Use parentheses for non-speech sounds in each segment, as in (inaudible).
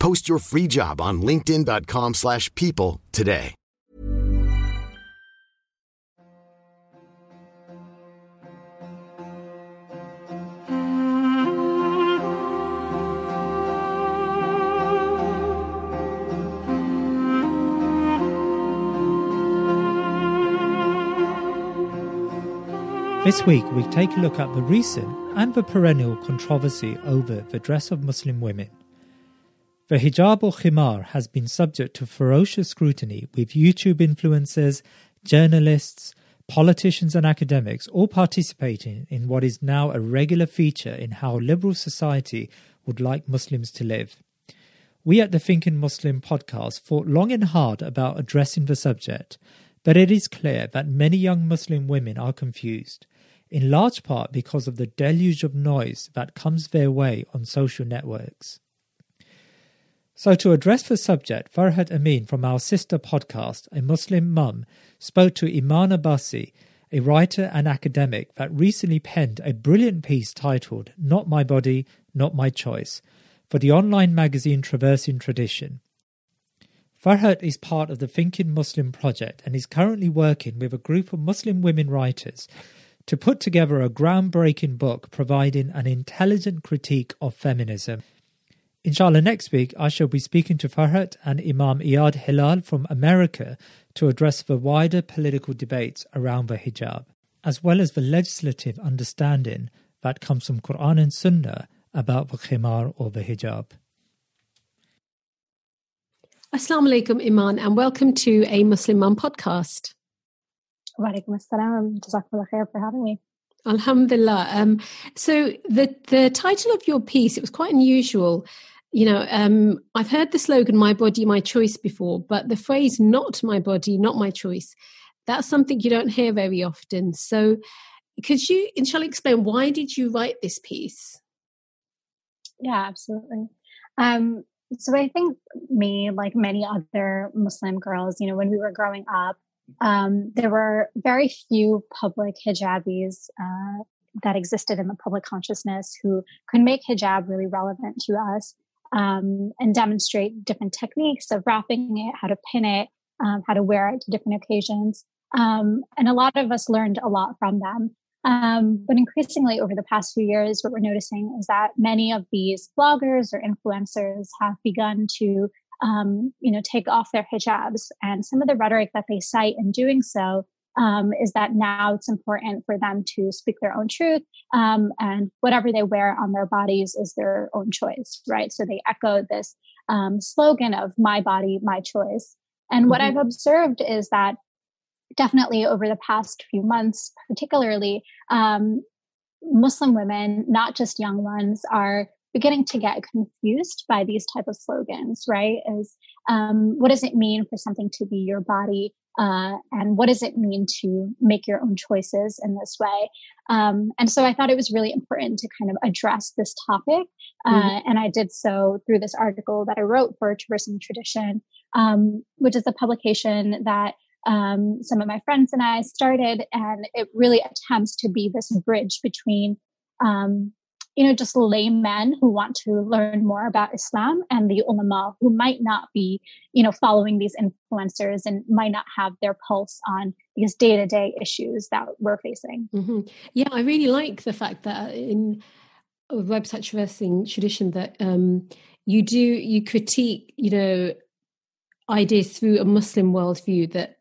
Post your free job on linkedin.com/people slash people today. This week, we take a look at the recent and the perennial controversy over the dress of Muslim women. The hijab or khimar has been subject to ferocious scrutiny, with YouTube influencers, journalists, politicians, and academics all participating in what is now a regular feature in how liberal society would like Muslims to live. We at the Thinking Muslim podcast thought long and hard about addressing the subject, but it is clear that many young Muslim women are confused, in large part because of the deluge of noise that comes their way on social networks. So, to address the subject, Farhat Amin from our sister podcast, A Muslim Mum, spoke to Iman Abbasi, a writer and academic that recently penned a brilliant piece titled Not My Body, Not My Choice for the online magazine Traversing Tradition. Farhat is part of the Thinking Muslim project and is currently working with a group of Muslim women writers to put together a groundbreaking book providing an intelligent critique of feminism. Inshallah, next week I shall be speaking to Farhat and Imam Iyad Hilal from America to address the wider political debates around the hijab, as well as the legislative understanding that comes from Quran and Sunnah about the khimar or the hijab. Assalamu alaikum, Iman, and welcome to a Muslim Mum podcast. Walaikum assalam. Jazakallah khair for having me. Alhamdulillah. Um, so the the title of your piece it was quite unusual. You know, um, I've heard the slogan "My body, my choice" before, but the phrase "Not my body, not my choice" that's something you don't hear very often. So, could you, inshallah, explain why did you write this piece? Yeah, absolutely. Um, so I think me, like many other Muslim girls, you know, when we were growing up, um, there were very few public hijabis uh, that existed in the public consciousness who could make hijab really relevant to us um, and demonstrate different techniques of wrapping it, how to pin it, um, how to wear it to different occasions. Um, and a lot of us learned a lot from them. Um, but increasingly over the past few years, what we're noticing is that many of these bloggers or influencers have begun to, um, you know, take off their hijabs. And some of the rhetoric that they cite in doing so um, is that now it's important for them to speak their own truth, um, and whatever they wear on their bodies is their own choice, right? So they echo this um, slogan of "My body, my choice." And what Mm-hmm. I've observed is that definitely over the past few months, particularly, um, Muslim women, not just young ones, are beginning to get confused by these type of slogans. Right? Is um, what does it mean for something to be your body? Uh, and what does it mean to make your own choices in this way? Um, and so I thought it was really important to kind of address this topic. Uh, Mhm. And I did so through this article that I wrote for Traversing Tradition, um, which is a publication that um, some of my friends and I started, and it really attempts to be this bridge between, um, you know, just laymen who want to learn more about Islam and the ulama who might not be, you know, following these influencers and might not have their pulse on these day to day issues that we're facing. Mm-hmm. Yeah, I really like the fact that in a website traversing tradition that um, you do you critique, you know, ideas through a Muslim worldview, that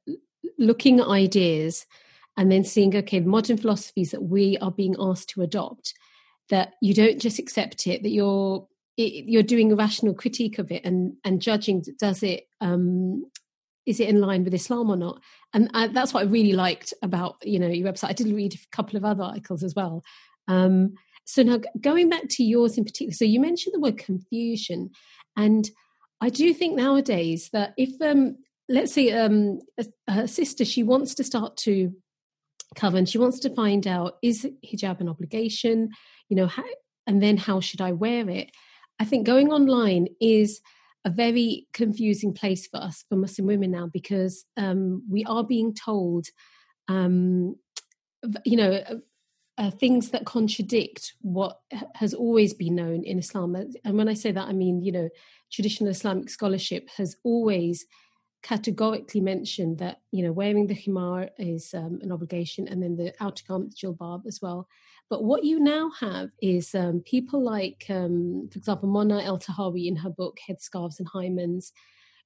looking at ideas and then seeing, okay, modern philosophies that we are being asked to adopt, that you don't just accept it, that you're you're doing a rational critique of it and and judging does it um, is it in line with Islam or not? And I, that's what I really liked about you know your website. I did read a couple of other articles as well. Um, so now going back to yours in particular, so you mentioned the word confusion, and I do think nowadays that if, um, let's say, um, a, a sister, she wants to start to cover she wants to find out is hijab an obligation, you know, how, and then how should I wear it? I think going online is a very confusing place for us, for Muslim women now, because um, we are being told, um, you know, uh, uh, things that contradict what has always been known in Islam. And when I say that, I mean, you know, traditional Islamic scholarship has always categorically mentioned that you know wearing the himar is um, an obligation, and then the outer garment, the jilbab, as well. But what you now have is um, people like, um, for example, Mona Eltahawy in her book Headscarves and Hymens.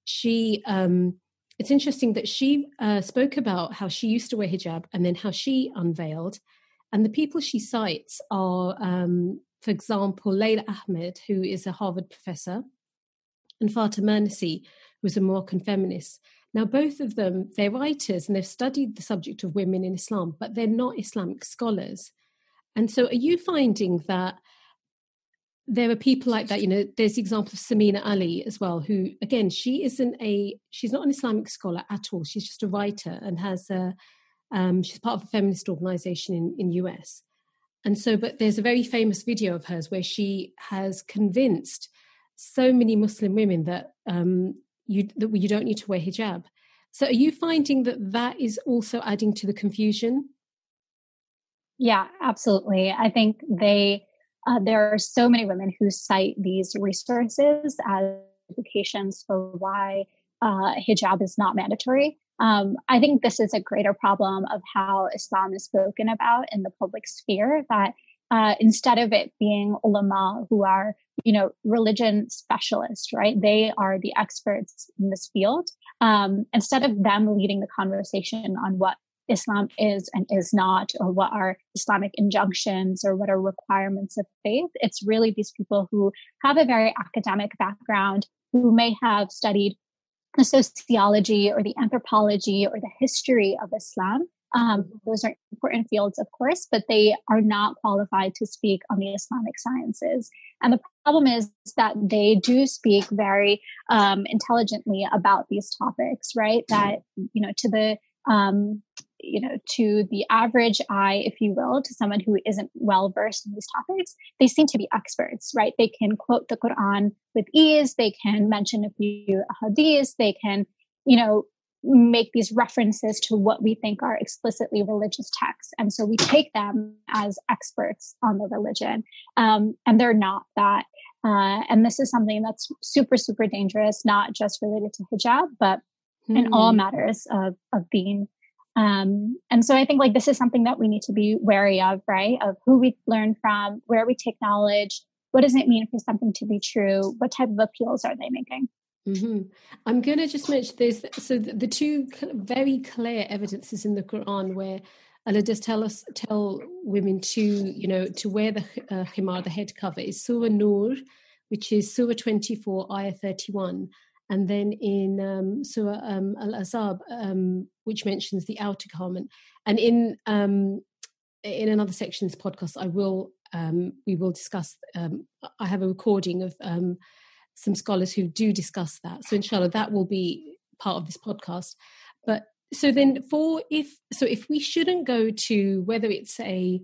She um, it's interesting that she uh, spoke about how she used to wear hijab and then how she unveiled. And the people she cites are, um, for example, Leila Ahmed, who is a Harvard professor, and Fatima who was a Moroccan feminist. Now, both of them, they're writers and they've studied the subject of women in Islam, but they're not Islamic scholars. And so, are you finding that there are people like that? You know, there's the example of Samina Ali as well, who, again, she isn't a, she's not an Islamic scholar at all. She's just a writer and has a, um, she's part of a feminist organization in, in US. And so, but there's a very famous video of hers where she has convinced so many Muslim women that um, you that you don't need to wear hijab. So, are you finding that that is also adding to the confusion? Yeah, absolutely. I think they uh, there are so many women who cite these resources as implications for why uh, hijab is not mandatory. Um, I think this is a greater problem of how Islam is spoken about in the public sphere. That uh, instead of it being ulama who are you know religion specialists right? They are the experts in this field um, instead of them leading the conversation on what islam is and is not or what are islamic injunctions or what are requirements of faith. It's really these people who have a very academic background who may have studied the sociology or the anthropology or the history of islam um, those are important fields, of course, but they are not qualified to speak on the Islamic sciences. And the problem is that they do speak very um, intelligently about these topics, right? That, you know, to the, um, you know, to the average eye, if you will, to someone who isn't well versed in these topics, they seem to be experts, right? They can quote the Quran with ease. They can mention a few hadiths. They can, you know, make these references to what we think are explicitly religious texts. And so we take them as experts on the religion. Um, and they're not that. Uh, and this is something that's super, super dangerous, not just related to hijab, but mm-hmm. in all hmm. matters of, of being. Um, and so I think like this is something that we need to be wary of, right? Of who we learn from, where we take knowledge, what does it mean for something to be true? What type of appeals are they making? Mm-hmm. I'm going to just mention this. So the, the, two very clear evidences in the Quran where Allah does tell us, tell women to, you know, to wear the uh, himar, the head cover, is Surah Nur, which is Surah 24, Ayah 31, and then in um, Surah um, Al Ahzab, um, which mentions the outer garment, and in um, in another section of this podcast, I will um, we will discuss. Um, I have a recording of some scholars who do discuss that. So inshallah, that will be part of this podcast. But so then for if so if we shouldn't go to whether it's a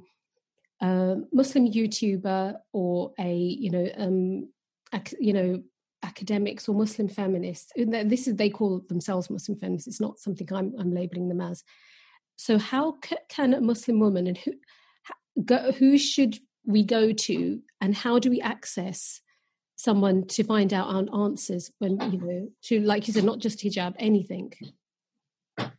Muslim YouTuber or a you know um, you know academics or Muslim feminists. This is they call themselves Muslim feminists. It's not something I'm, I'm labeling them as. So how can a Muslim woman and who go, who should we go to, and how do we access someone to find out our answers when you know to like you said, not just hijab, anything.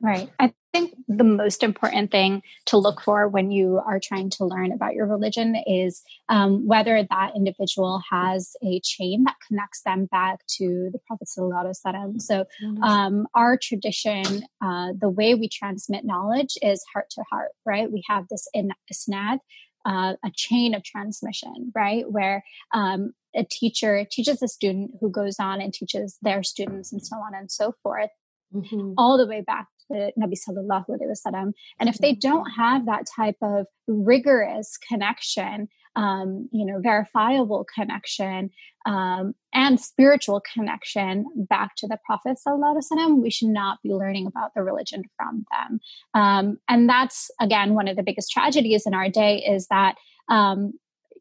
Right. I think the most important thing to look for when you are trying to learn about your religion is um, whether that individual has a chain that connects them back to the Prophet. sallallahu So, um, our tradition, uh, the way we transmit knowledge is heart to heart, right? We have this in isnad, uh, a chain of transmission, right? Where um, a teacher teaches a student who goes on and teaches their students and so on and so forth. Mm-hmm. all the way back to Nabi Sallallahu Alaihi Wasallam. And if they don't have that type of rigorous connection, um, you know, verifiable connection, um, and spiritual connection back to the Prophet Sallallahu we should not be learning about the religion from them. Um, and that's, again, one of the biggest tragedies in our day is that um,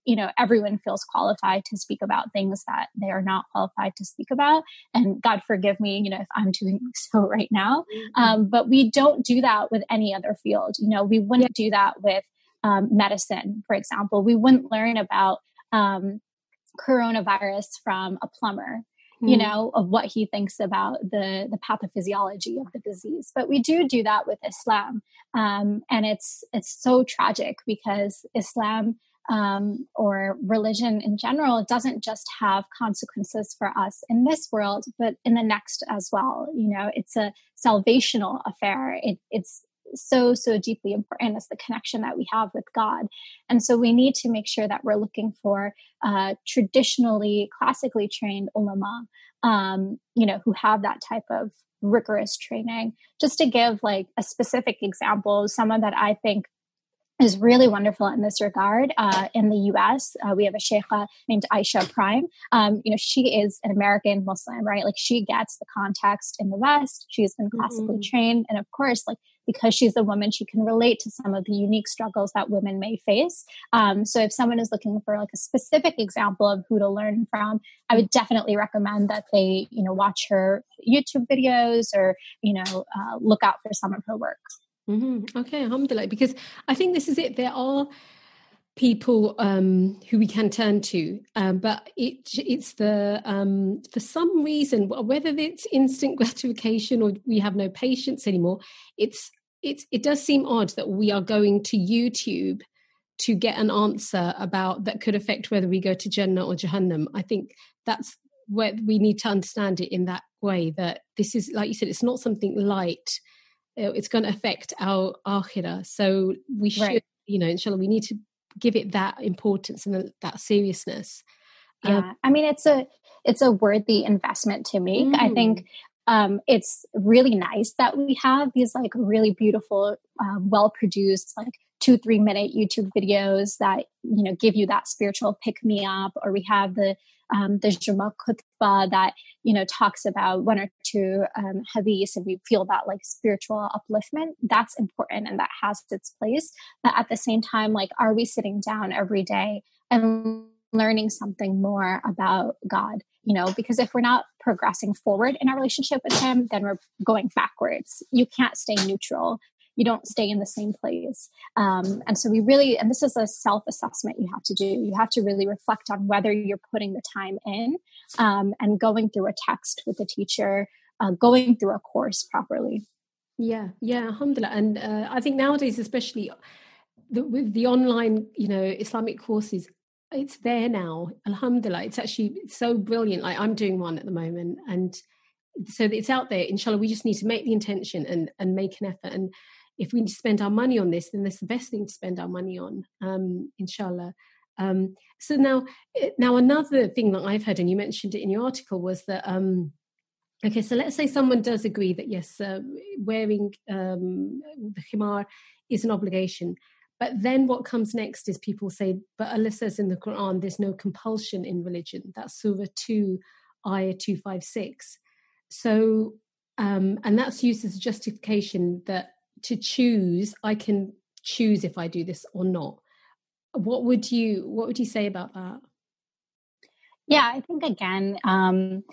you know everyone feels qualified to speak about things that they are not qualified to speak about. And god forgive me you know if i'm doing (laughs) so right now. Mm-hmm. um, but we don't do that with any other field. You know we wouldn't do that with um, medicine for example. We wouldn't learn about um, coronavirus from a plumber you mm-hmm. know of what he thinks about the the pathophysiology of the disease. But we do do that with islam. Um, and it's it's so tragic because islam um, or religion in general doesn't just have consequences for us in this world, but in the next as well. You know, it's a salvational affair. It, it's so so deeply important as the connection that we have with god and so we need to make sure that we're looking for uh, traditionally classically trained ulama um, you know who have that type of rigorous training just to give like a specific example someone that i think is really wonderful in this regard. Uh, in the U.S., uh, we have a sheikha named Aisha Prime. Um, you know, she is an American Muslim, right? Like she gets the context in the West. She's been classically mm-hmm. trained, and of course, like because she's a woman, she can relate to some of the unique struggles that women may face. Um, so, if someone is looking for like a specific example of who to learn from, I would definitely recommend that they, you know, watch her YouTube videos or you know, uh, look out for some of her work. Mm-hmm. Okay, alhamdulillah. Because I think this is it. There are people um, who we can turn to, um, but it, it's the um, for some reason, whether it's instant (laughs) gratification or we have no patience anymore, it's it's it does seem odd that we are going to YouTube to get an answer about that could affect whether we go to Jannah or Jahannam. I think that's where we need to understand it in that way that this is like you said, it's not something light it's going to affect our akhirah. So we should, right. you know, inshallah, we need to give it that importance and that seriousness. Yeah, um, I mean, it's a it's a worthy investment to make. Mm. I think um, it's really nice that we have these like really beautiful, uh, well produced, like two three minute YouTube videos that you know give you that spiritual pick me up, or we have the um, the Juma Khutbah that, you know, talks about one or two um, hadiths and we feel that like spiritual upliftment, that's important and that has its place. But at the same time, like, are we sitting down every day and learning something more about God? You know, because if we're not progressing forward in our relationship with Him, then we're going backwards. You can't stay neutral you don't stay in the same place. Um, and so we really, and this is a self assessment you have to do. You have to really reflect on whether you're putting the time in um, and going through a text with the teacher, uh, going through a course properly. Yeah, yeah, alhamdulillah. And uh, I think nowadays, especially the, with the online, you know, Islamic courses, it's there now. Alhamdulillah. It's actually so brilliant. Like I'm doing one at the moment. And so it's out there. Inshallah, we just need to make the intention and, and make an effort. And if we spend our money on this, then that's the best thing to spend our money on, um, inshallah. Um, so now, eh, now another thing that I've heard, and you mentioned it in your article, was that um, okay. So let's say someone does agree that yes, uh, wearing um, the khimar is an obligation, but then what comes next is people say, but Allah says in the Quran, there's no compulsion in religion. That's Surah two, Ayah two five six. So, um, and that's used as a justification that to choose i can choose if i do this or not what would you what would you say about that Yeah, I think again, um,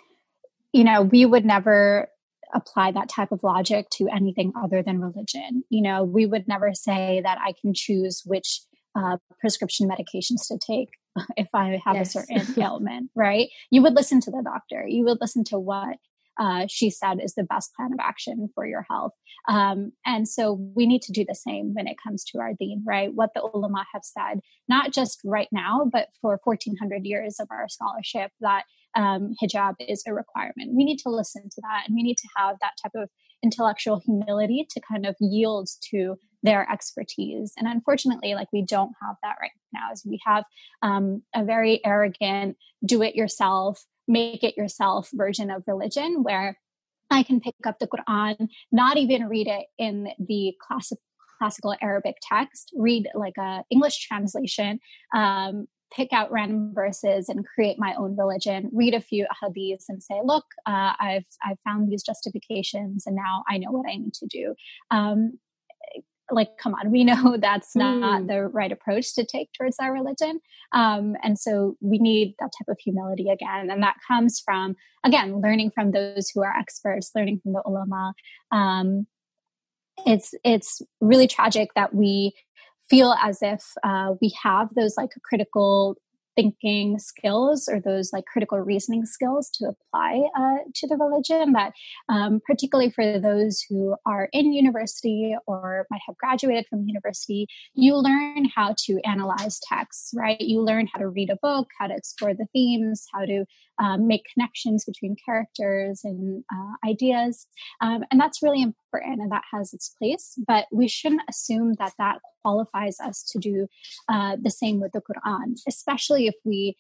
you know, we would never apply that type of logic to anything other than religion. You know, we would never say that I can choose which uh, prescription medications to take (laughs) if I have yes. a certain (laughs) ailment, right? You would listen to the doctor. You would listen to what uh, she said is the best plan of action for your health. Um, and so we need to do the same when it comes to our deen, right? What the ulama have said, not just right now, but for 1400 years of our scholarship, that um, hijab is a requirement. We need to listen to that and we need to have that type of intellectual humility to kind of yield to their expertise. And unfortunately, like we don't have that right now, as we have um, a very arrogant, do it yourself, make it yourself version of religion where I can pick up the Quran, not even read it in the classic, classical Arabic text, read like a English translation, um, pick out random verses and create my own religion, read a few hadiths and say, look, uh, I've, I've found these justifications and now I know what I need to do. Um, like come on we know (laughs) that's not mm. the right approach to take towards our religion. Um, and so we need that type of humility again. And that comes from again learning from those who are experts learning from the ulama. Um, it's it's really tragic that we feel as if uh, we have those like critical thinking skills or those like critical reasoning skills to apply uh, to the religion that um, particularly for those who are in university or might have graduated from university you learn how to analyze texts right? You learn how to read a book how to explore the themes how to um, make connections between characters and uh, ideas. Um, and that's really important and that has its place but we shouldn't assume that that qualifies us to do uh, the same with the Quran, especially if we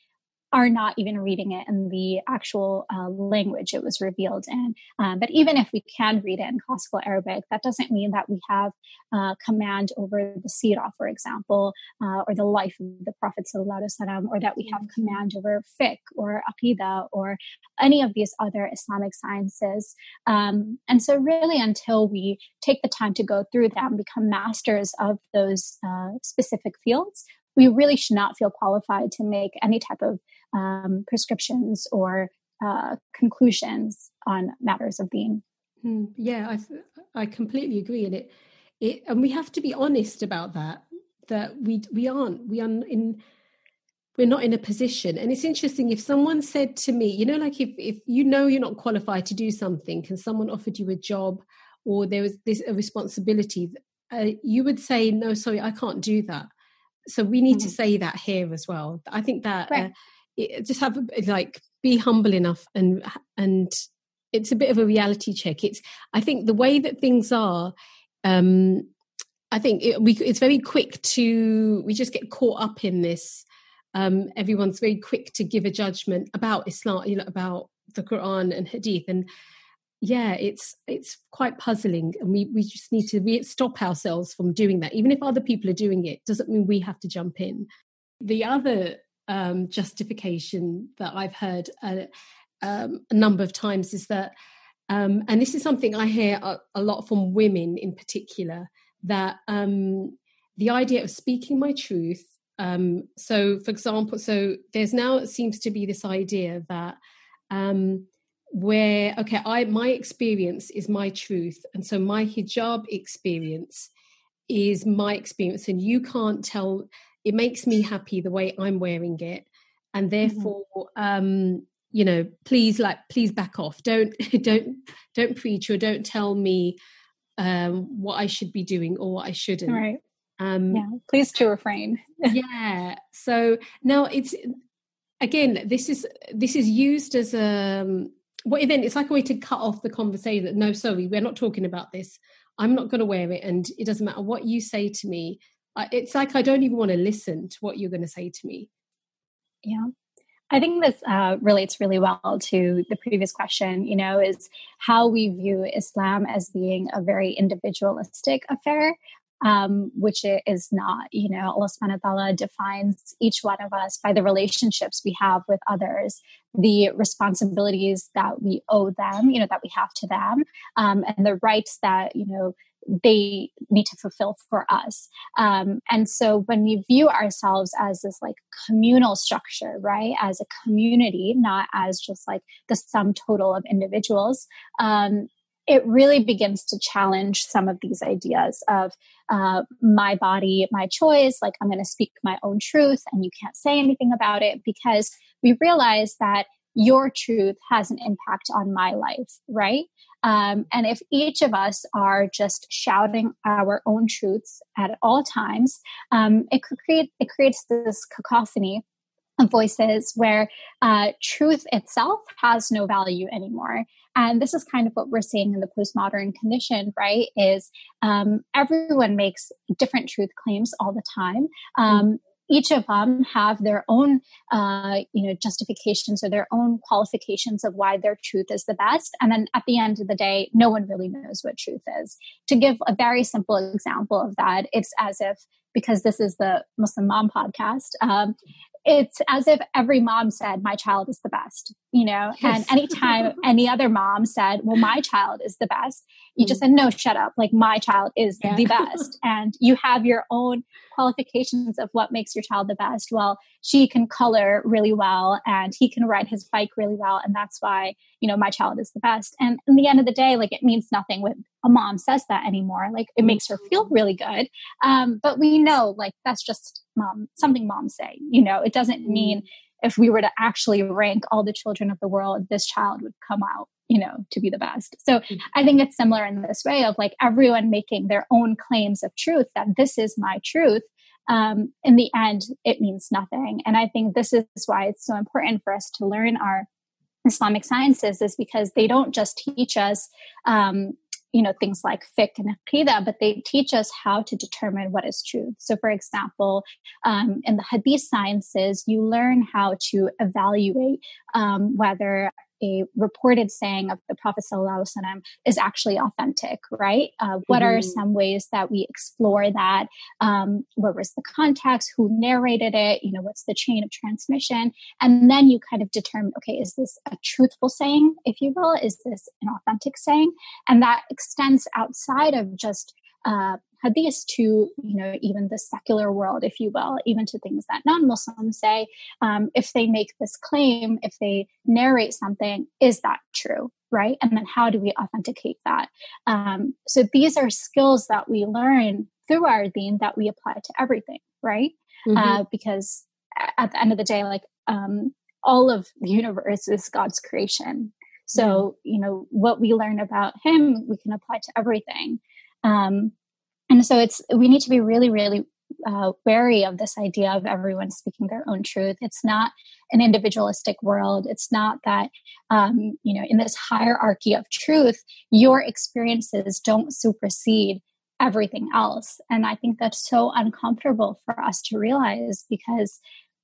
are not even reading it in the actual uh, language it was revealed in. Um, but even if we can read it in classical Arabic, that doesn't mean that we have uh, command over the seerah, for example, uh, or the life of the Prophet or that we have command over fiqh or aqidah or any of these other Islamic sciences. Um, and so, really, until we take the time to go through them, become masters of those uh, specific fields, we really should not feel qualified to make any type of um, prescriptions or uh, conclusions on matters of being. Mm, yeah, I I completely agree, and it it and we have to be honest about that. That we we aren't we are in we're not in a position and it's interesting if someone said to me you know like if if you know you're not qualified to do something and someone offered you a job or there was this a responsibility uh, you would say no sorry i can't do that so we need mm-hmm. to say that here as well i think that right. uh, just have like be humble enough and and it's a bit of a reality check. It's i think the way that things are um i think it, we, it's very quick to we just get caught up in this um everyone's very quick to give a judgment about islam you know about the quran and hadith. And yeah it's it's quite puzzling and we we just need to re- stop ourselves from doing that. Even if other people are doing it doesn't mean we have to jump in. The other um, justification that i've heard a, um, a, number of times is that um, and this is something i hear a, a lot from women in particular that um, the idea of speaking my truth um, so for example so there's now it seems to be this idea that um, where okay i my experience is my truth and so my hijab experience is my experience and you can't tell it makes me happy the way i'm wearing it. And mm-hmm. therefore mm-hmm. um you know please like please back off. Don't (laughs) don't don't preach or don't tell me um what i should be doing or what i shouldn't. Right. Um yeah please to refrain. (laughs) yeah. So now it's again this is this is used as a um, what then it's like a way to cut off the conversation that no sorry we're not talking about this. I'm not going to wear it and it doesn't matter what you say to me it's like i don't even want to listen to what you're going to say to me yeah I think this uh, relates really well to the previous question, you know, is how we view Islam as being a very individualistic affair um, which it is not. You know, Allah subhanahu wa ta'ala defines each one of us by the relationships we have with others, the responsibilities that we owe them, you know, that we have to them, um, and the rights that, you know, they need to fulfill for us. Um, and so when we view ourselves as this like communal structure, right, as a community, not as just like the sum total of individuals, um, it really begins to challenge some of these ideas of uh, my body, my choice. Like, I'm going to speak my own truth and you can't say anything about it because we realize that your truth has an impact on my life, right? Um, and if each of us are just shouting our own truths at all times, um, it create it creates this cacophony of voices where uh, truth itself has no value anymore. And this is kind of what we're seeing in the postmodern condition, right? Is um, everyone makes different truth claims all the time. Um, each of them have their own uh, you know justifications or their own qualifications of why their truth is the best. And then at the end of the day no one really knows what truth is. To give a very simple example of that it's as if because this is the muslim mom podcast um, it's as if every mom said my child is the best you know yes. and anytime (laughs) any other mom said well my child is the best you mm. just said no shut up like my child is yeah. the best (laughs) and you have your own qualifications of what makes your child the best well she can color really well and he can ride his bike really well and that's why you know my child is the best and in the end of the day like it means nothing when a mom says that anymore like it makes her feel really good. Um, but we know like that's just mom something moms say you know? It doesn't mm. mean if we were to actually rank all the children of the world this child would come out you know to be the best. So mm. i think it's similar in this way of like everyone making their own claims of truth that this is my truth. Um, in the end it means nothing. And i think this is why it's so important for us to learn our islamic sciences is because they don't just teach us um, you know things like fiqh and aqidah, but they teach us how to determine what is truth. So, for example, um, in the hadith sciences, you learn how to evaluate um, whether a reported saying of the Prophet ﷺ is actually authentic, right? Uh, what mm-hmm. are some ways that we explore that? Um, what was the context? Who narrated it? You know, what's the chain of transmission? And then you kind of determine, okay, is this a truthful saying, if you will? Is this an authentic saying? And that extends outside of just uh, hadith to you know even the secular world if you will even to things that non-muslims say. Um, if they make this claim if they narrate something is that true right? And then how do we authenticate that? Um, so these are skills that we learn through our deen that we apply to everything right? Mm-hmm. uh, because at the end of the day like um, all of the universe is god's creation. So you know what we learn about him we can apply to everything um, and so it's we need to be really really uh, wary of this idea of everyone speaking their own truth. It's not an individualistic world. It's not that um, you know in this hierarchy of truth your experiences don't supersede everything else. And i think that's so uncomfortable for us to realize because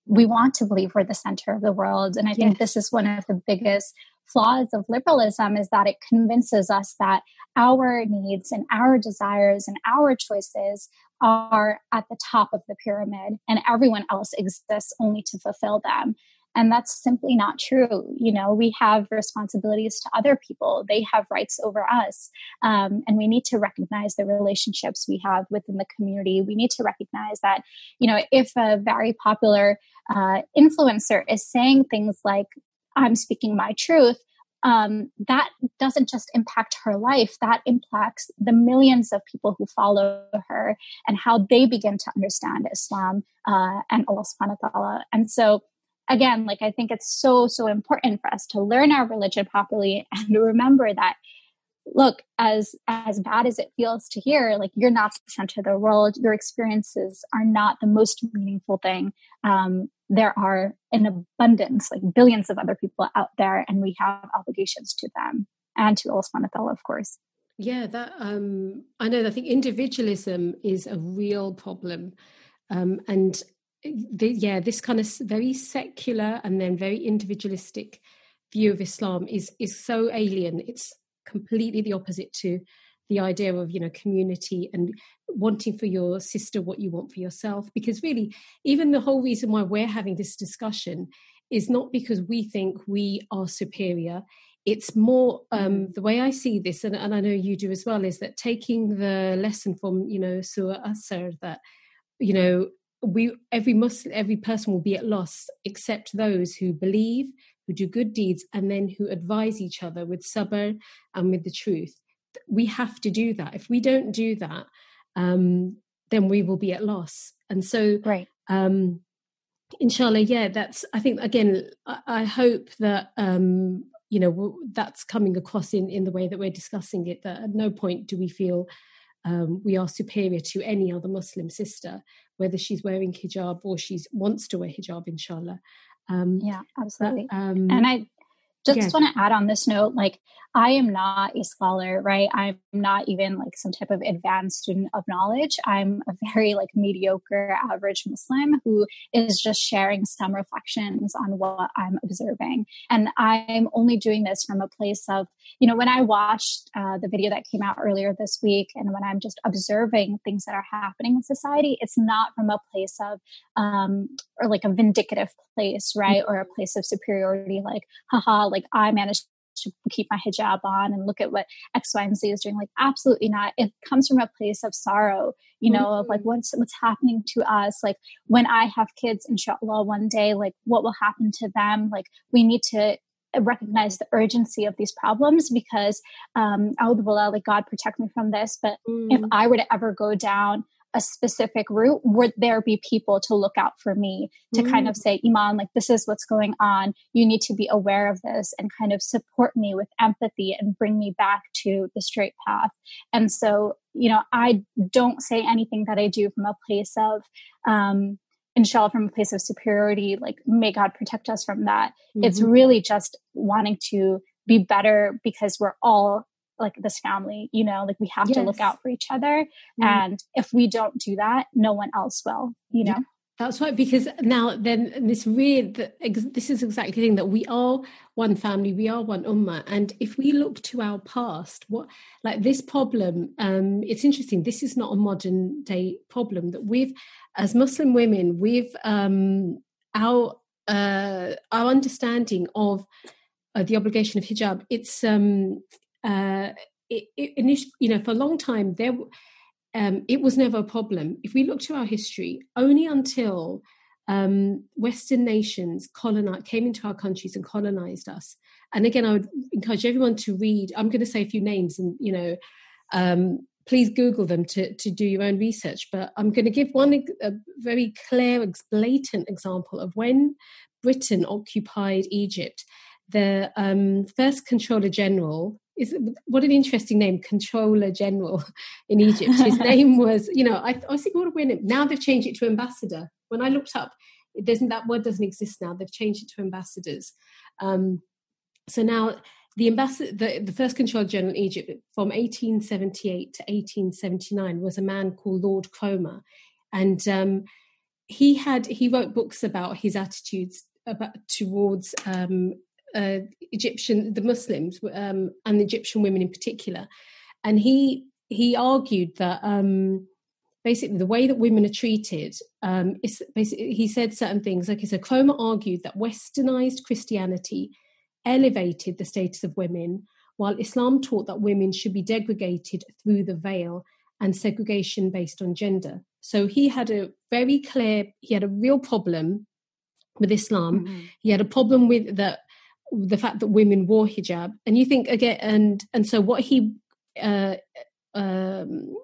we want to believe we're the center of the world. And i think yes. this is one of the biggest flaws of liberalism is that it convinces us that our needs and our desires and our choices are at the top of the pyramid and everyone else exists only to fulfill them. And that's simply not true. You know we have responsibilities to other people. They have rights over us. Um, and we need to recognize the relationships we have within the community. We need to recognize that you know if a very popular uh, influencer is saying things like I'm speaking my truth, um, that doesn't just impact her life, that impacts the millions of people who follow her and how they begin to understand Islam uh, and Allah subhanahu wa ta'ala. And so, again, like I think it's so, so important for us to learn our religion properly (laughs) and remember that look as as bad as it feels to hear like you're not the center of the world your experiences are not the most meaningful thing um, there are an abundance, like billions of other people out there, and we have obligations to them and to Allah subhanahu of course. Yeah, that um, I know. I think individualism is a real problem, um, and the, yeah, this kind of very secular and then very individualistic view of Islam is is so alien. It's completely the opposite to the idea of you know community and wanting for your sister what you want for yourself. Because really even the whole reason why we're having this discussion is not because we think we are superior. It's more um, the way I see this, and, and I know you do as well, is that taking the lesson from you know Surah Asr that you know we every Muslim every person will be at loss except those who believe, who do good deeds, and then who advise each other with sabr and with the truth. We have to do that. If we don't do that, um, then we will be at loss. And so, right. Um, inshallah, yeah, that's. I think again, I, I hope that um, you know that's coming across in in the way that we're discussing it. That at no point do we feel um, we are superior to any other Muslim sister, whether she's wearing hijab or she wants to wear hijab, inshallah. Um, yeah, absolutely. But, um, and I just yeah. want to add on this note like i am not a scholar right? I'm not even like some type of advanced student of knowledge. I'm a very like mediocre average muslim who is just sharing some reflections on what i'm observing. And i'm only doing this from a place of you know when i watched uh, the video that came out earlier this week and when i'm just observing things that are happening in society it's not from a place of um or like a vindictive place right? Or a place of superiority like haha like I managed to keep my hijab on and look at what X, Y, and Z is doing. Like, absolutely not. It comes from a place of sorrow, you know, mm-hmm. of like mm-hmm. what's what's happening to us. Like when I have kids, inshallah, one day, like what will happen to them? Like we need to recognize the urgency of these problems because um like God protect me from this. But mm. if I were to ever go down a specific route, would there be people to look out for me to mm. kind of mm. say, Iman, like this is what's going on. You need to be aware of this and kind of support me with empathy and bring me back to the straight path. And so, you know, I don't say anything that I do from a place of, um, inshallah, from a place of superiority, like may God protect us from that. Mm-hmm. It's really just wanting to be better because we're all like this family you know like we have yes. to look out for each other mm. and if we don't do that no one else will you know yeah. That's right, because now then this really this is exactly the thing that we are one family, we are one ummah, and if we look to our past, what like this problem, um, it's interesting. This is not a modern day problem that we've, as Muslim women, we've um, our uh, our understanding of uh, the obligation of hijab. It's um, uh, it, it, you know, for a long time, there, um, it was never a problem. If we look to our history, only until um, Western nations colonized, came into our countries and colonized us. And again, I would encourage everyone to read. I'm going to say a few names, and you know, um, please Google them to to do your own research. But I'm going to give one a very clear, blatant example of when Britain occupied Egypt. The um, first controller general is what an interesting name, Controller General in Egypt. His name (laughs) was, you know, I, I was thinking, what a weird name. Now they've changed it to ambassador. When I looked up, there's that word doesn't exist now. They've changed it to ambassadors. Um, so now the ambassador, the, the first Controller General in Egypt from 1878 to 1879 was a man called Lord Cromer, and um, he had he wrote books about his attitudes about towards um, uh, Egyptian, the Muslims um, and the Egyptian women in particular, and he he argued that um, basically the way that women are treated um, is basically he said certain things. Like so, Cromer argued that Westernized Christianity elevated the status of women, while Islam taught that women should be degraded through the veil and segregation based on gender. So he had a very clear, he had a real problem with Islam. Mm-hmm. He had a problem with that the fact that women wore hijab and you think again and and so what he uh, um,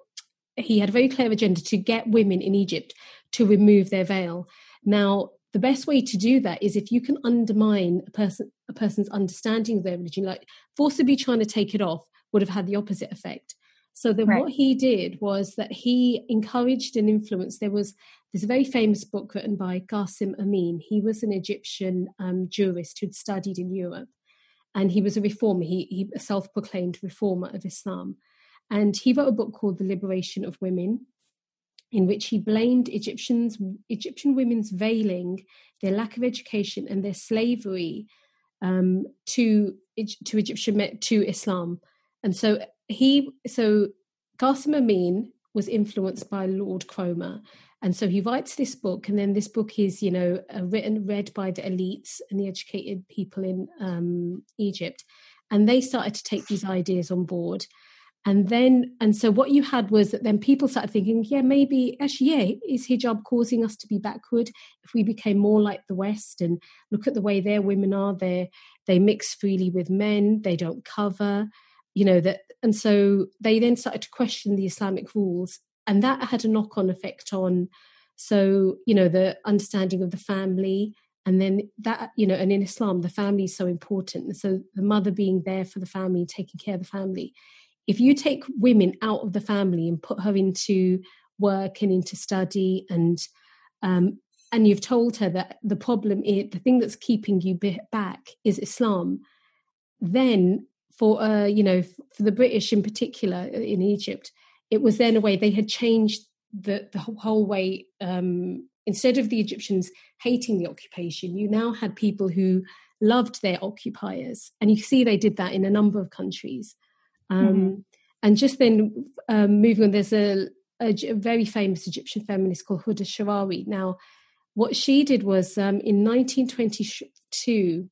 he had a very clear agenda to get women in Egypt to remove their veil. Now, the best way to do that is if you can undermine a person a person's understanding of their religion, like forcibly trying to take it off would have had the opposite effect. So then right. what he did was that he encouraged and influenced. There was there's a very famous book written by Qasim Amin. He was an Egyptian um, jurist who'd studied in Europe, and he was a reformer. He, he a self-proclaimed reformer of Islam, and he wrote a book called The Liberation of Women, in which he blamed Egyptians Egyptian women's veiling, their lack of education, and their slavery um, to to Egyptian to Islam. And so he so Qasim Amin was influenced by Lord Cromer. And so he writes this book, and then this book is, you know, uh, written, read by the elites and the educated people in um, Egypt. and they started to take these ideas on board and then and so what you had was that then people started thinking yeah maybe actually yeah is hijab causing us to be backward if we became more like the west and look at the way their women are they they mix freely with men they don't cover you know that and so they then started to question the islamic rules and that had a knock on effect on so you know the understanding of the family and then that you know and in islam the family is so important so the mother being there for the family taking care of the family. If you take women out of the family and put her into work and into study and um, and you've told her that the problem is the thing that's keeping you back is Islam, then for uh, you know for the British in particular uh, in Egypt, it was then a way they had changed the the whole way. Um, instead of the Egyptians hating the occupation, you now had people who loved their occupiers, and you see they did that in a number of countries. Um, mm-hmm. And just then, um, moving on, there's a, a, a, very famous Egyptian feminist called Huda Sharawi. Now, what she did was um, in 1922,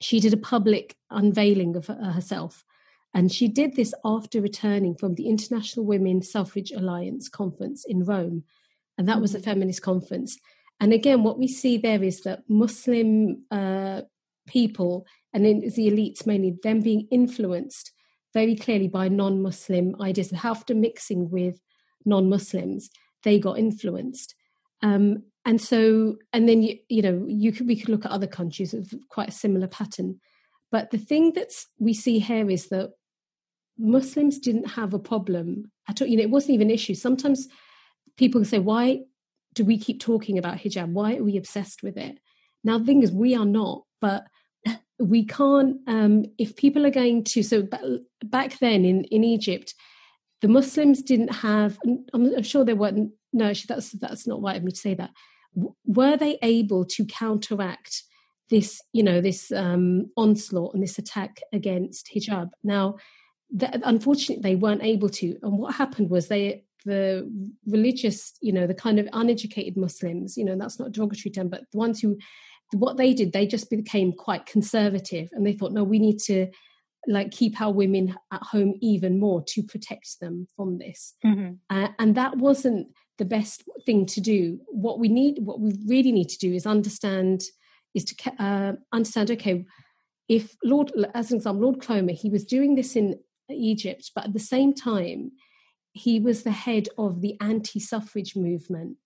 she did a public unveiling of herself. And she did this after returning from the International Women Suffrage Alliance conference in Rome. And that was a mm-hmm. feminist conference. And again, what we see there is that Muslim uh, people, and then the elites mainly, them being influenced very clearly by non-Muslim ideas. After mixing with non-Muslims, they got influenced. Um, and so, and then you, you know, you could we could look at other countries of quite a similar pattern. But the thing that we see here is that Muslims didn't have a problem at all. You know, it wasn't even an issue. Sometimes people say, "Why do we keep talking about hijab? Why are we obsessed with it?" Now, the thing is, we are not. But we can't um, if people are going to so back then in in egypt the muslims didn't have i'm, I'm sure there weren't no actually that's that's not right of me to say that were they able to counteract this you know this um, onslaught and this attack against hijab now that, unfortunately they weren't able to and what happened was they the religious you know the kind of uneducated muslims you know that's not a derogatory term but the ones who what they did, they just became quite conservative and they thought, no, we need to like keep our women at home even more to protect them from this. Mm-hmm. Uh, and that wasn't the best thing to do. What we need, what we really need to do is understand, is to uh, understand, okay, if Lord, as an example, Lord Cromer, he was doing this in Egypt, but at the same time, he was the head of the anti suffrage movement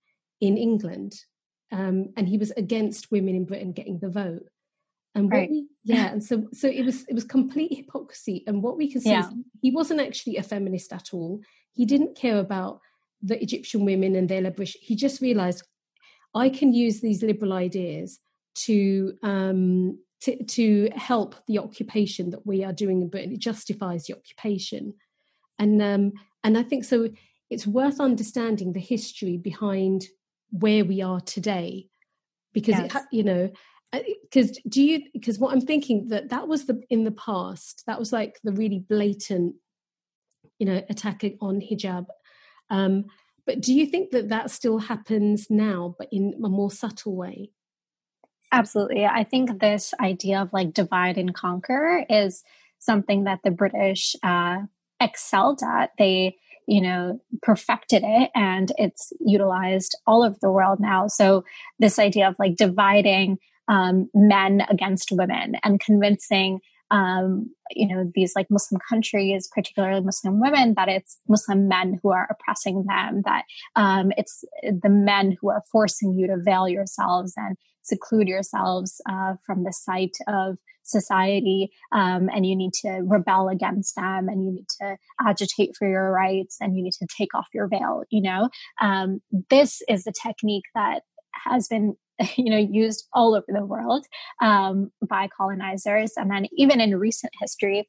in England um, and he was against women in Britain getting the vote. And what right. we, yeah, and so so it was it was complete hypocrisy. And what we can see yeah. is he wasn't actually a feminist at all. He didn't care about the Egyptian women and their liberation. He just realized I can use these liberal ideas to um, to, to help the occupation that we are doing in Britain. It justifies the occupation, and um, and I think so. It's worth understanding the history behind where we are today because yes. it, you know because uh, do you because what i'm thinking that that was the in the past that was like the really blatant you know attack on hijab um but do you think that that still happens now but in a more subtle way? Absolutely. I think this idea of like divide and conquer is something that the british uh excelled at. They you know, perfected it and it's utilized all over the world now. So this idea of like dividing um, men against women and convincing um, you know these like muslim countries particularly muslim women that it's muslim men who are oppressing them that um, it's the men who are forcing you to veil yourselves and seclude yourselves uh, from the sight of society um, and you need to rebel against them and you need to agitate for your rights and you need to take off your veil you know? Um, this is the technique that has been (laughs) you know used all over the world um, by colonizers. And then even in recent history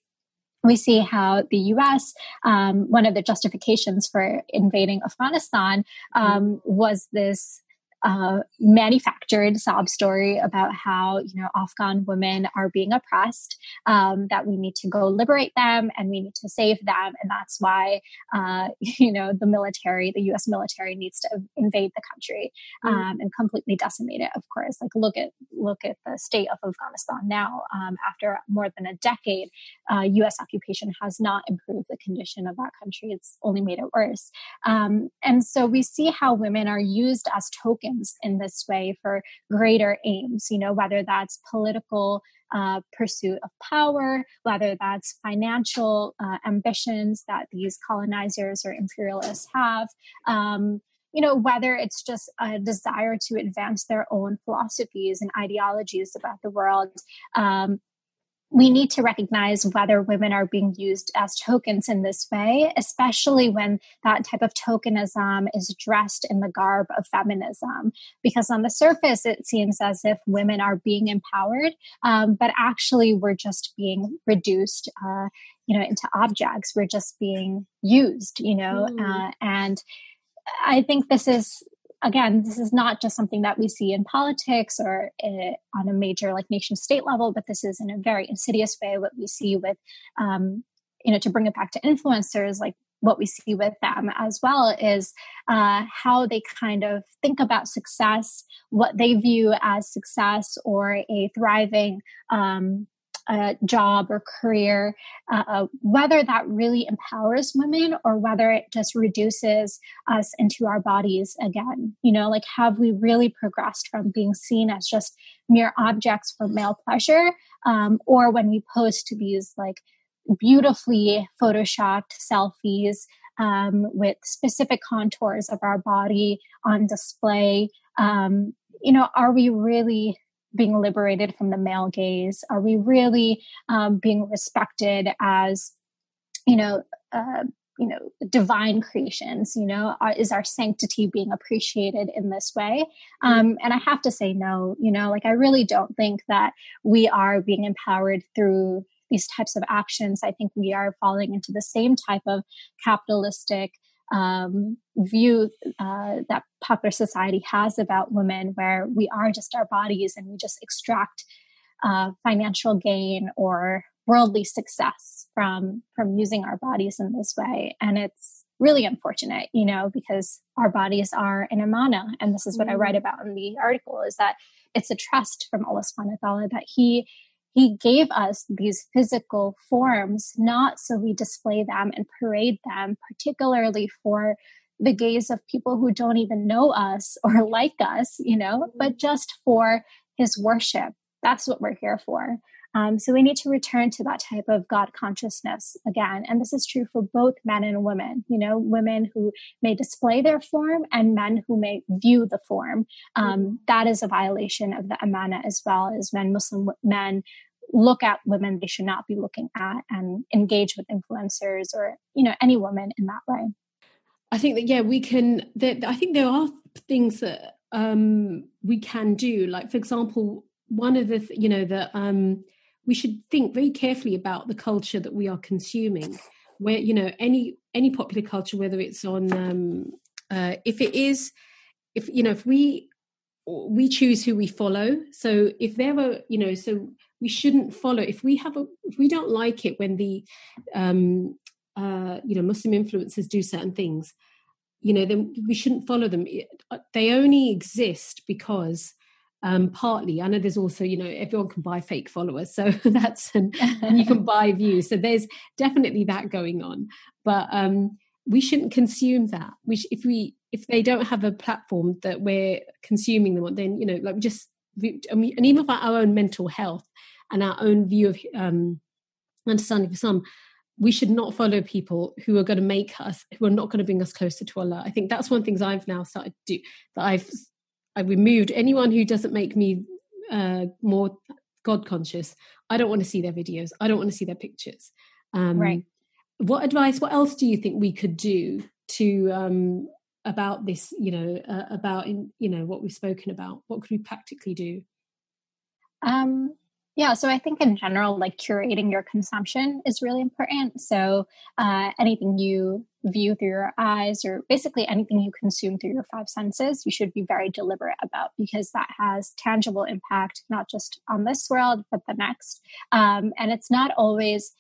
we see how the US, um, one of the justifications for invading Afghanistan um, was this uh, manufactured sob story about how you know Afghan women are being oppressed, um, that we need to go liberate them and we need to save them, and that's why uh, (laughs) you know the military, the U.S. military, needs to invade the country mm. um, and completely decimate it. Of course, like look at look at the state of Afghanistan now. Um, after more than a decade, uh, U.S. occupation has not improved the condition of that country. It's only made it worse. Um, and so we see how women are used as tokens in this way for greater aims, you know, whether that's political uh, pursuit of power, whether that's financial uh, ambitions that these colonizers or imperialists have. Um, you know, whether it's just a desire to advance their own philosophies and ideologies about the world, um, we need to recognize whether women are being used as tokens in this way, especially when that type of tokenism is dressed in the garb of feminism. Because on the surface, it seems as if women are being empowered, um, but actually, we're just being reduced. Uh, you know, into objects. We're just being used, you know, mm. uh, and I think this is again, this is not just something that we see in politics or uh, on a major like nation state level, but this is in a very insidious way what we see with, um, you know, to bring it back to influencers, like what we see with them as well is uh, how they kind of think about success, what they view as success or a thriving um, a job or career, uh, uh, whether that really empowers women or whether it just reduces us into our bodies again. You know, like have we really progressed from being seen as just mere objects for male pleasure? Um, or when we post these like beautifully photoshopped selfies um, with specific contours of our body on display. Um, you know, are we really being liberated from the male gaze? Are we really um, being respected as, you know, uh, you know, divine creations? You know, are, is our sanctity being appreciated in this way? Um, and I have to say no. You know, like I really don't think that we are being empowered through these types of actions. I think we are falling into the same type of capitalistic um, view uh, that popular society has about women, where we are just our bodies and we just extract uh, financial gain or worldly success from from using our bodies in this way, and it's really unfortunate, you know, because our bodies are an amana, and this is what mm-hmm. I write about in the article: is that it's a trust from Allah Subhanahu wa Taala that He he gave us these physical forms not so we display them and parade them, particularly for the gaze of people who don't even know us (laughs) or like us, you know, but mm-hmm. just for his worship. That's what we're here for. Um, so we need to return to that type of God consciousness again. And this is true for both men and women, you know, women who may display their form and men who may view the form. Um, mm-hmm. that is a violation of the amana as well as when Muslim men look at women they should not be looking at and engage with influencers or, you know, any woman in that way. I think that, yeah, we can, there, I think there are things that um, we can do. Like, for example, one of the, you know, the, um, we should think very carefully about the culture that we are consuming. Where you know any any popular culture whether it's on um uh if it is if you know if we we choose who we follow. So if there are you know so we shouldn't follow if we have a if we don't like it when the um uh you know muslim influencers do certain things you know then we shouldn't follow them. They only exist because um, partly. I know there's also you know everyone can buy fake followers so (laughs) that's (laughs) and, and you can buy views. So there's definitely that going on. But um, we shouldn't consume that. We sh- if we if they don't have a platform that we're consuming them on then you know like just and even for our own mental health and our own view of um, understanding for some we should not follow people who are going to make us who are not going to bring us closer to allah. I think that's one of the things i've now started to do that i've I removed anyone who doesn't make me uh, more God conscious. I don't want to see their videos. I don't want to see their pictures. Um, right. What advice? What else do you think we could do to um, about this? You know, uh, about in, you know what we've spoken about. What could we practically do? Um, yeah, so I think in general, like curating your consumption is really important. So uh, anything you view through your eyes or basically anything you consume through your five senses, you should be very deliberate about because that has tangible impact, not just on this world, but the next. Um, and it's not always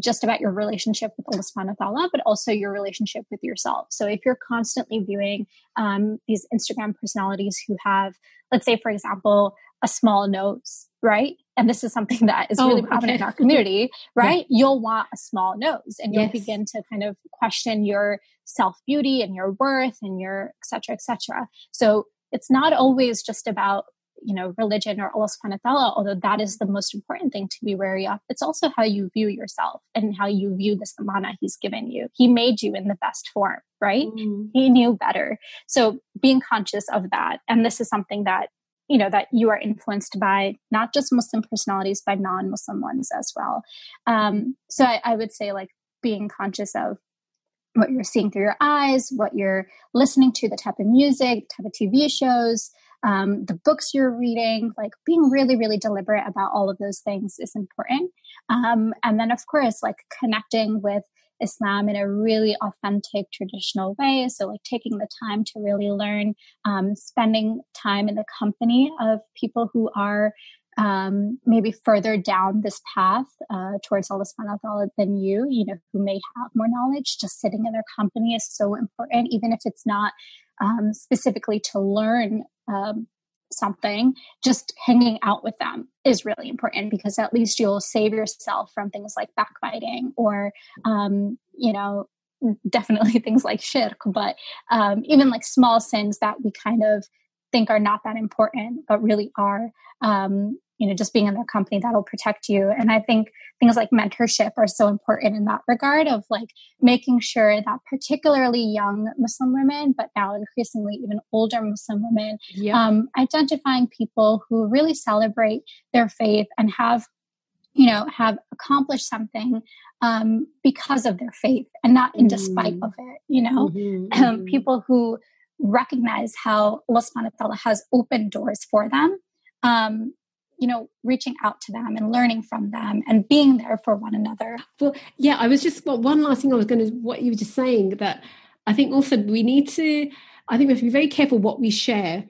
just about your relationship with Allah subhanahu wa ta'ala, but also your relationship with yourself. So if you're constantly viewing um, these Instagram personalities who have, let's say, for example, a small nose, right? And this is something that is really oh, prominent okay. in our community, (laughs) right? Yeah. You'll want a small nose and you'll yes. begin to kind of question your self beauty and your worth and your et cetera, et cetera. So it's not always just about you know religion or Allah subhanahu wa ta'ala, although that is the most important thing to be wary of. It's also how you view yourself and how you view this amana he's given you. He made you in the best form, right? Mm. He knew better. So being conscious of that. And this is something that you know that you are influenced by not just muslim personalities by non-muslim ones as well um, so I, I would say like being conscious of what you're seeing through your eyes what you're listening to the type of music the type of tv shows um, the books you're reading like being really really deliberate about all of those things is important um, and then of course like connecting with Islam in a really authentic traditional way. So, like taking the time to really learn, um, spending time in the company of people who are um, maybe further down this path uh, towards Allah subhanahu wa ta'ala than you, you know, who may have more knowledge. Just sitting in their company is so important, even if it's not um, specifically to learn um, something, just hanging out with them is really important because at least you'll save yourself from things like backbiting or, um, you know, (laughs) definitely things like shirk, but um, even like small sins that we kind of think are not that important, but really are. Um, you know just being in their company that'll protect you and i think things like mentorship are so important in that regard of like making sure that particularly young muslim women but now increasingly even older muslim women um, identifying people who really celebrate their faith and have you know have accomplished something um, because of their faith and not in despite mm. of it you know mm-hmm, um, (clears throat) mm-hmm. people who recognize how Allah subhanahu has opened doors for them um, you know reaching out to them and learning from them and being there for one another. Well yeah i was just well, one last thing i was going to what you were just saying that i think also we need to i think we have to be very careful what we share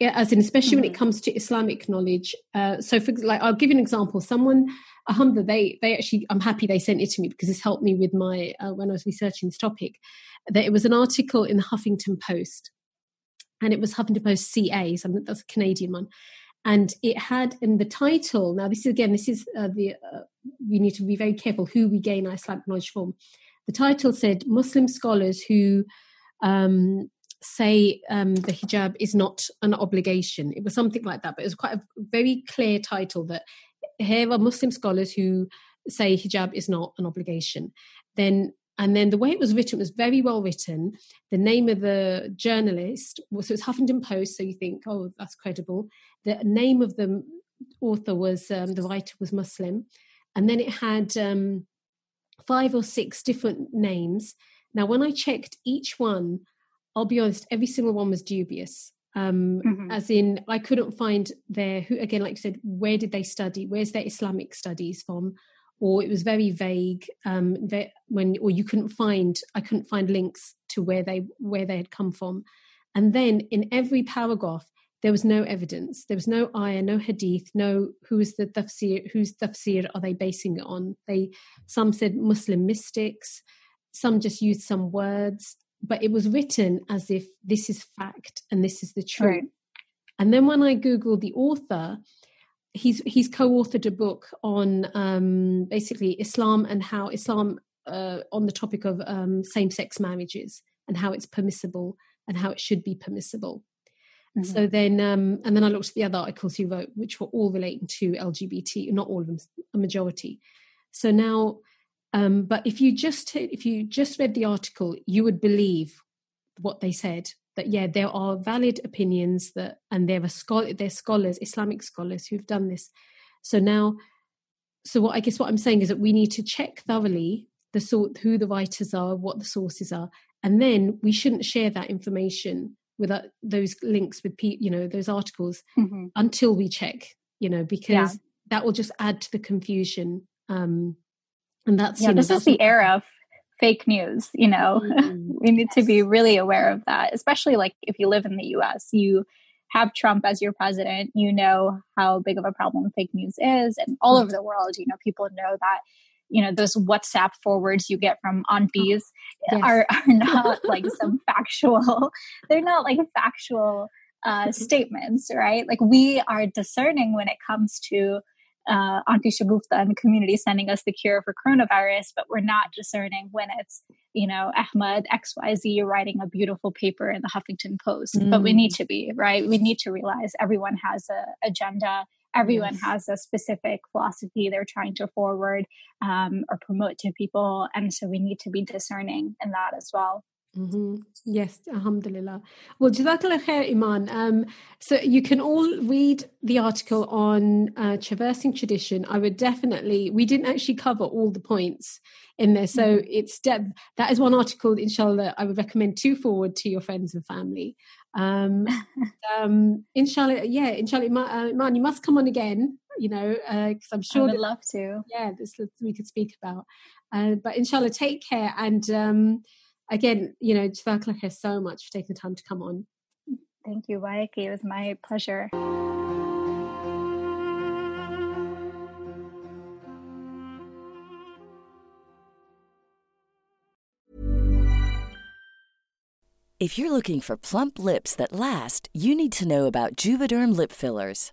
as in especially mm-hmm. when it mm-hmm. comes to islamic knowledge uh, so for like i'll give you an example someone alhamdulillah they they actually i'm happy they sent it to me because it's helped me with my uh, when i was researching this topic that it was an article in the huffington post and it was huffington post ca so that's a canadian one and it had in the title now this is again this is uh, the uh, we need to be very careful who we gain our islamic knowledge from the title said muslim scholars who um, say um, the hijab is not an obligation it was something like that but it was quite a very clear title that here are muslim scholars who say hijab is not an obligation then and then the way it was written was very well written. The name of the journalist was so it's Huffington Post, so you think, oh, that's credible. The name of the author was um, the writer was Muslim, and then it had um, five or six different names. Now, when I checked each one, I'll be honest, every single one was dubious. Um, mm-hmm. As in, I couldn't find their who again, like you said, where did they study? Where's their Islamic studies from? or it was very vague um, when or you couldn't find i couldn't find links to where they where they had come from and then in every paragraph there was no evidence there was no ayah no hadith no who's the tafsir whose tafsir are they basing it on they some said muslim mystics some just used some words but it was written as if this is fact and this is the truth right. and then when i googled the author he's he's co-authored a book on um, basically Islam and how Islam uh, on the topic of um, same-sex marriages and how it's permissible and how it should be permissible. Mm-hmm. So then, um, and then I looked at the other articles he wrote, which were all relating to LGBT, not all of them, a majority. So now, um, but if you just if you just read the article, you would believe what they said that yeah there are valid opinions that and there are scholar there scholars islamic scholars who've done this so now so what i guess what i'm saying is that we need to check thoroughly the sort who the writers are what the sources are and then we shouldn't share that information with uh, those links with pe- you know those articles mm-hmm. until we check you know because yeah. that will just add to the confusion um and that's yeah you know, this is the era of fake news you know mm, (laughs) we need yes. to be really aware of that especially like if you live in the us you have trump as your president you know how big of a problem fake news is and all over the world you know people know that you know those whatsapp forwards you get from aunties yes. are, are (laughs) not like some (laughs) factual they're not like factual uh, statements right like we are discerning when it comes to uh, Auntie Shagufta and the community sending us the cure for coronavirus, but we're not discerning when it's, you know, Ahmed XYZ writing a beautiful paper in the Huffington Post. Mm. But we need mm. to be, right? We need to realize everyone has a agenda. Everyone yes. has a specific philosophy they're trying to forward um, or promote to people. And so we need to be discerning in that as well. Mm-hmm. Yes, alhamdulillah. Well, Jazakallah khair, Eeman. Um, so you can all read the article on uh, traversing tradition. I would definitely, we didn't actually cover all the points in there. So mm-hmm. it's de- that is one article, inshallah, I would recommend to forward to your friends and family. Um, (laughs) um, inshallah, yeah, inshallah, Eeman, uh, Eeman, you must come on again, you know, because uh, I'm sure. I would that, love to. Yeah, this we could speak about. Uh, but inshallah, take care and. Again, you know, Jazakallah has so much for taking the time to come on. Thank you, Waiki. It was my pleasure. If you're looking for plump lips that last, you need to know about Juvederm lip fillers.